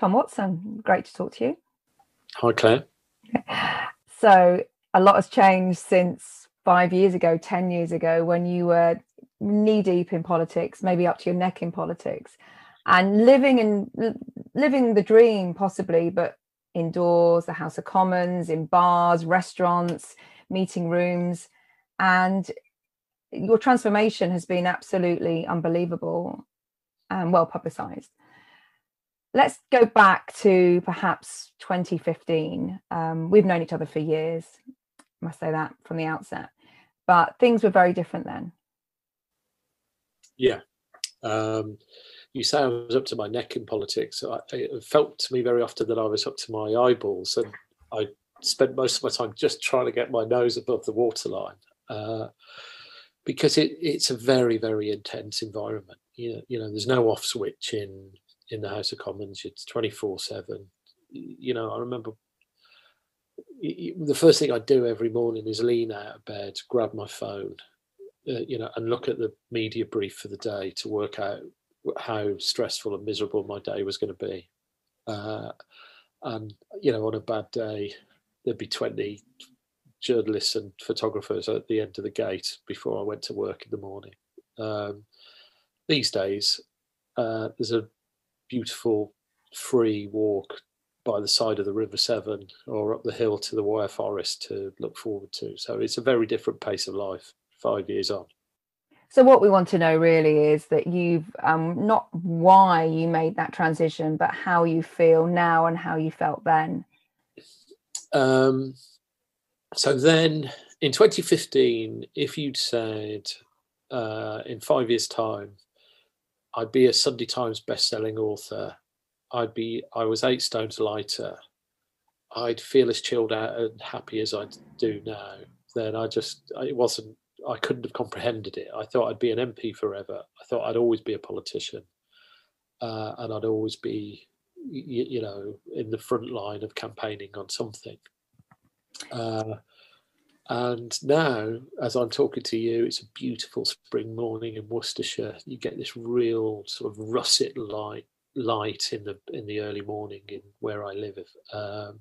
Tom Watson, great to talk to you. Hi, Clare. So, a lot has changed since five years ago, 10 years ago, when you were knee deep in politics, maybe up to your neck in politics, and living in living the dream, possibly, but indoors, the House of Commons, in bars, restaurants, meeting rooms. And your transformation has been absolutely unbelievable and well publicized. Let's go back to perhaps 2015. Um, we've known each other for years, I must say that from the outset, but things were very different then. Yeah. Um, you say I was up to my neck in politics. I, it felt to me very often that I was up to my eyeballs, and I spent most of my time just trying to get my nose above the waterline. Uh, because it, it's a very very intense environment. You know, you know, there's no off switch in in the House of Commons. It's twenty four seven. You know, I remember the first thing I do every morning is lean out of bed, grab my phone, uh, you know, and look at the media brief for the day to work out how stressful and miserable my day was going to be. Uh, and you know, on a bad day, there'd be twenty journalists and photographers at the end of the gate before I went to work in the morning. Um, these days, uh, there's a beautiful free walk by the side of the River Severn or up the hill to the Wyre Forest to look forward to. So it's a very different pace of life five years on. So what we want to know really is that you've um, not why you made that transition, but how you feel now and how you felt then. Um, so then in 2015, if you'd said uh, in five years' time, I'd be a Sunday Times best-selling author, I'd be I was eight stones lighter, I'd feel as chilled out and happy as I do now, then I just it wasn't I couldn't have comprehended it. I thought I'd be an MP forever. I thought I'd always be a politician, uh, and I'd always be, you, you, know, in the front line of campaigning on something. Uh, and now, as I'm talking to you, it's a beautiful spring morning in Worcestershire. You get this real sort of russet light light in the in the early morning in where I live. Um,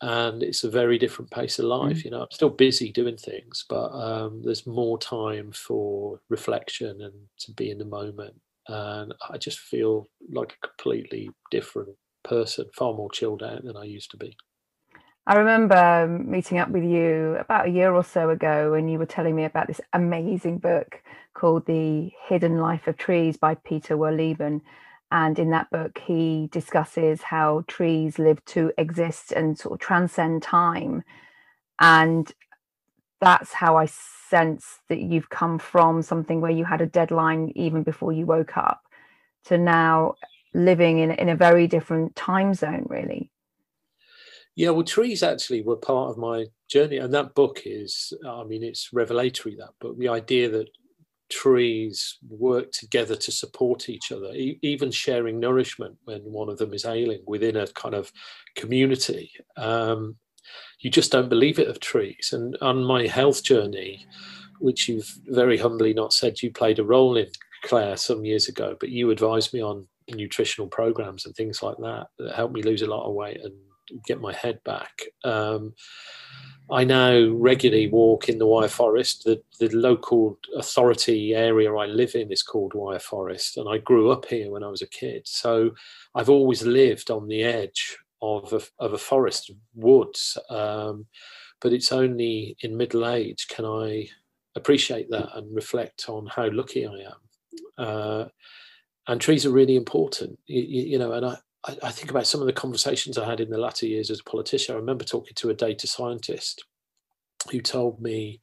and it's a very different pace of life. Mm. You know, I'm still busy doing things, but um, there's more time for reflection and to be in the moment. And I just feel like a completely different person, far more chilled out than I used to be. I remember um, meeting up with you about a year or so ago, and you were telling me about this amazing book called The Hidden Life of Trees by Peter Wohlleben. And in that book, he discusses how trees live to exist and sort of transcend time. And that's how I sense that you've come from something where you had a deadline even before you woke up to now living in, in a very different time zone, really. Yeah, well, trees actually were part of my journey, and that book is, I mean, it's revelatory. That book, the idea that trees work together to support each other, e- even sharing nourishment when one of them is ailing within a kind of community. Um, you just don't believe it of trees. And on my health journey, which you've very humbly not said you played a role in, Clare, some years ago, but you advised me on nutritional programs and things like that that helped me lose a lot of weight and get my head back. Um, I now regularly walk in the Wyre Forest. The, the local authority area I live in is called Wyre Forest, and I grew up here when I was a kid. So I've always lived on the edge of a, of a forest, woods. Um, but it's only in middle age can I appreciate that and reflect on how lucky I am. Uh, and trees are really important, you, you know, and I, I, I think about some of the conversations I had in the latter years as a politician. I remember talking to a data scientist who told me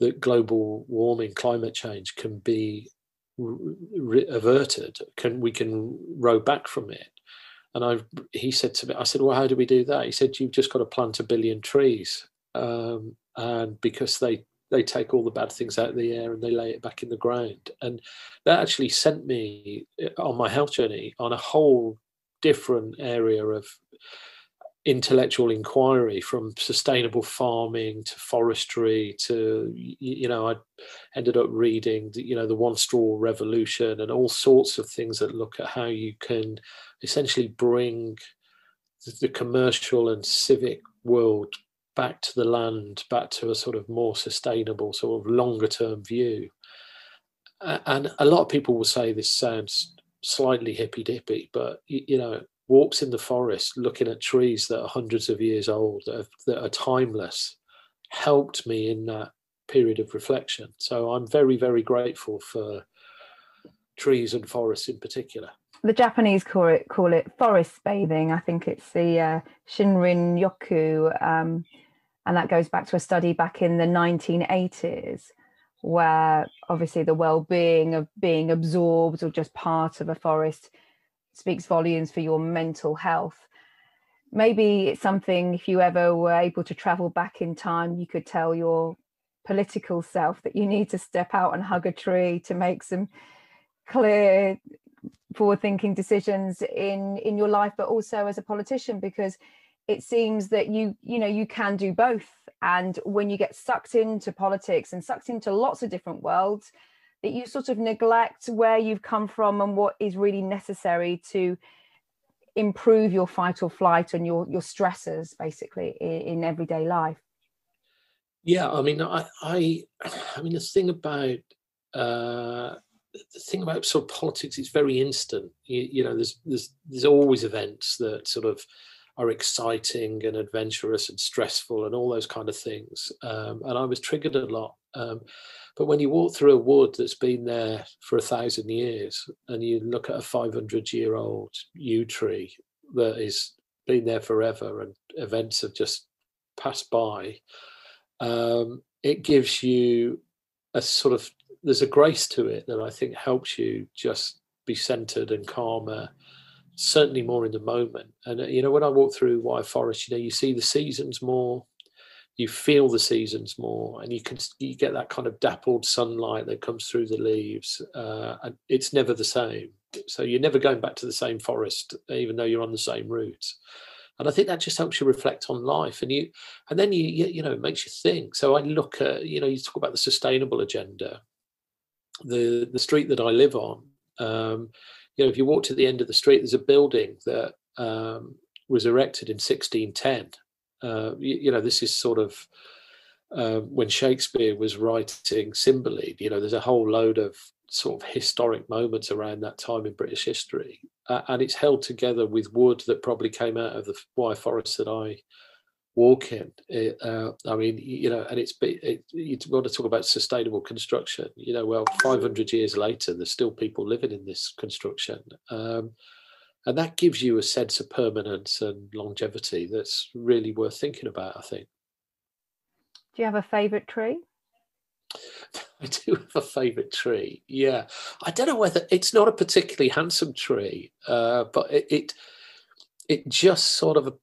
that global warming, climate change can be re- averted. Can we can row back from it? And I, he said to me, I said, well, how do we do that? He said, you've just got to plant a billion trees, um, and because they they take all the bad things out of the air and they lay it back in the ground. And that actually sent me on my health journey on a whole different area of intellectual inquiry from sustainable farming to forestry to you know i ended up reading you know the one straw revolution and all sorts of things that look at how you can essentially bring the commercial and civic world back to the land back to a sort of more sustainable sort of longer term view. And a lot of people will say this sounds slightly hippy dippy but you know walks in the forest looking at trees that are hundreds of years old that are, that are timeless helped me in that period of reflection. So i'm very very grateful for trees and forests in particular. The japanese call it call it forest bathing. I think it's the uh, shinrin yoku um, and that goes back to a study back in the 1980s where obviously the well-being of being absorbed or just part of a forest speaks volumes for your mental health. Maybe it's something, if you ever were able to travel back in time, you could tell your political self that you need to step out and hug a tree to make some clear forward thinking decisions in in your life but also as a politician because it seems that you you know you can do both. And when you get sucked into politics and sucked into lots of different worlds that you sort of neglect where you've come from and what is really necessary to improve your fight or flight and your your stressors basically in, in everyday life. Yeah i mean i i i mean the thing about uh the thing about sort of politics is very instant. You, you know there's there's there's always events that sort of are exciting and adventurous and stressful and all those kind of things. Um, and i was triggered a lot. Um, but when you walk through a wood that's been there for a thousand years and you look at a 500 year old yew tree that is been there forever and events have just passed by, um, it gives you a sort of, there's a grace to it that I think helps you just be centered and calmer certainly more in the moment. And uh, you know, when I walk through Wyre Forest, you know, you see the seasons more, you feel the seasons more and you can you get that kind of dappled sunlight that comes through the leaves uh, and it's never the same. So you're never going back to the same forest even though you're on the same routes and i think that just helps you reflect on life and you and then you you, you know it makes you think. So i look at you know you talk about the sustainable agenda. The the street that i live on um, you know if you walk to the end of the street there's a building that um, was erected in 1610 uh, you, you, know, this is sort of uh, when Shakespeare was writing Cymbeline. You know, there's a whole load of sort of historic moments around that time in British history, uh, and it's held together with wood that probably came out of the Wyre forest that I walk in. It, uh, I mean, you know, and it's it, you want to talk about sustainable construction. You know, well, 500 years later, there's still people living in this construction. Um, and that gives you a sense of permanence and longevity that's really worth thinking about i think do you have a favorite tree i do have a favorite tree yeah i don't know whether it's not a particularly handsome tree uh, but it, it it just sort of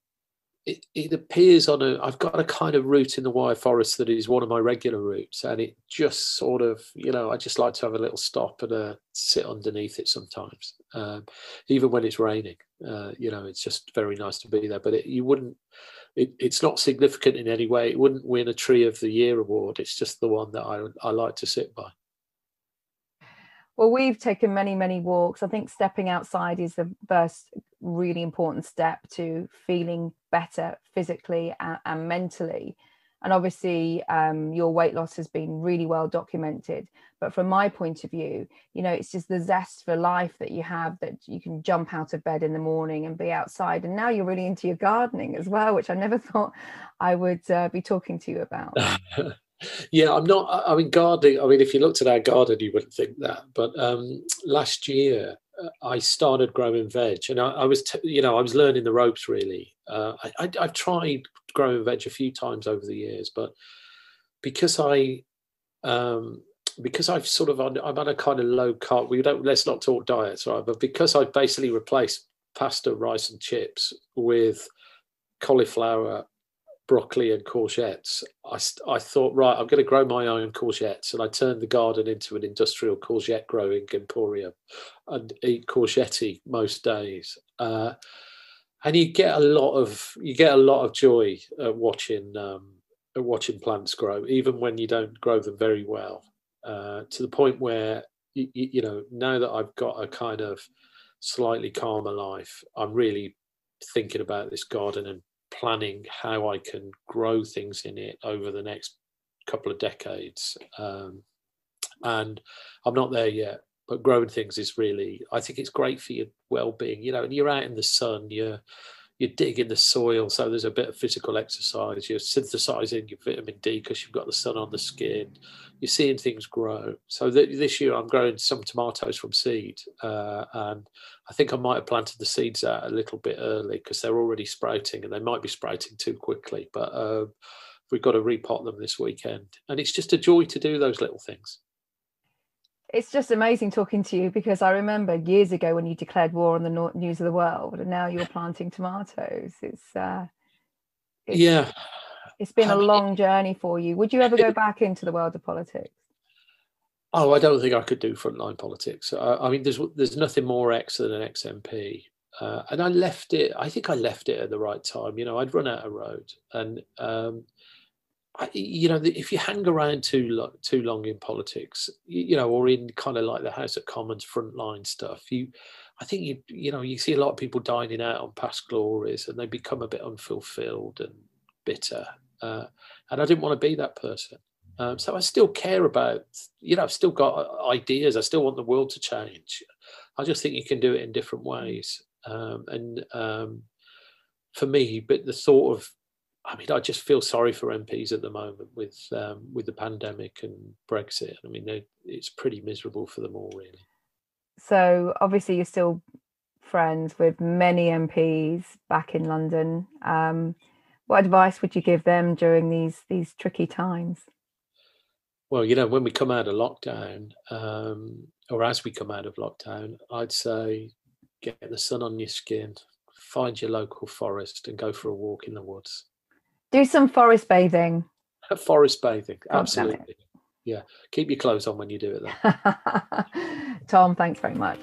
it, it appears on a i've got a kind of route in the Wyre Forest that is one of my regular routes and it just sort of you know i just like to have a little stop and uh, sit underneath it sometimes um, even when it's raining. Uh, you know it's just very nice to be there but it, you wouldn't it, it's not significant in any way. It wouldn't win a tree of the year award. It's just the one that i, I like to sit by well, we've taken many, many walks. I think stepping outside is the first really important step to feeling better physically and, and mentally. And obviously, um, your weight loss has been really well documented. But from my point of view, you know, it's just the zest for life that you have that you can jump out of bed in the morning and be outside. And now you're really into your gardening as well, which I never thought I would uh, be talking to you about. yeah, I'm not. I mean, gardening. I mean, if you looked at our garden, you wouldn't think that. But um, last year, uh, I started growing veg, and I, I was, t- you know, I was learning the ropes. Really, uh, I, I, have tried growing veg a few times over the years, but because I, um, because I've sort of, I'm on a kind of low carb. We don't. Let's not talk diets, right? But because I've basically replaced pasta, rice, and chips with cauliflower broccoli and courgettes, I, I thought, right, I'm going to grow my own courgettes. And I turned the garden into an industrial courgette growing emporium and eat courgette most days. Uh, and you get a lot of you get a lot of joy at watching um, at watching plants grow, even when you don't grow them very well. Uh, to the point where you, you know now that I've got a kind of slightly calmer life, I'm really thinking about this garden and planning how I can grow things in it over the next couple of decades. Um, and I'm not there yet, but growing things is really, I think it's great for your well-being. You know, and you're out in the sun, you're you're digging the soil, so there's a bit of physical exercise. You're synthesizing your vitamin D because you've got the sun on the skin. You're seeing things grow. So th- this year I'm growing some tomatoes from seed, uh, and I think I might have planted the seeds out a little bit early because they're already sprouting, and they might be sprouting too quickly. But uh, we've got to repot them this weekend, and it's just a joy to do those little things it's just amazing talking to you because I remember years ago when you declared war on the news of the world, and now you're planting tomatoes. It's, uh, it's yeah, it's been a long journey for you. Would you ever go back into the world of politics? Oh, I don't think I could do frontline politics. I, I mean, there's there's nothing more ex than an ex MP, uh, and I left it. I think I left it at the right time. You know, I'd run out of road, and um, you know, if you hang around too long, too long in politics, you know, or in kind of like the House of Commons frontline stuff, you, I think you, you know, you see a lot of people dining out on past glories, and they become a bit unfulfilled and bitter. Uh, and I didn't want to be that person. Um, so I still care about, you know, I've still got uh, ideas. I still want the world to change. I just think you can do it in different ways. Um, and um, for me, but the thought of I mean, I just feel sorry for MPs at the moment with um, with the pandemic and Brexit. I mean, it's pretty miserable for them all, really. So obviously, you're still friends with many MPs back in London. Um, what advice would you give them during these these tricky times? Well, you know, when we come out of lockdown, um, or as we come out of lockdown, I'd say get the sun on your skin, find your local forest, and go for a walk in the woods do some forest bathing. Forest bathing, absolutely. Yeah, keep your clothes on when you do it. Though. Tom, thanks very much.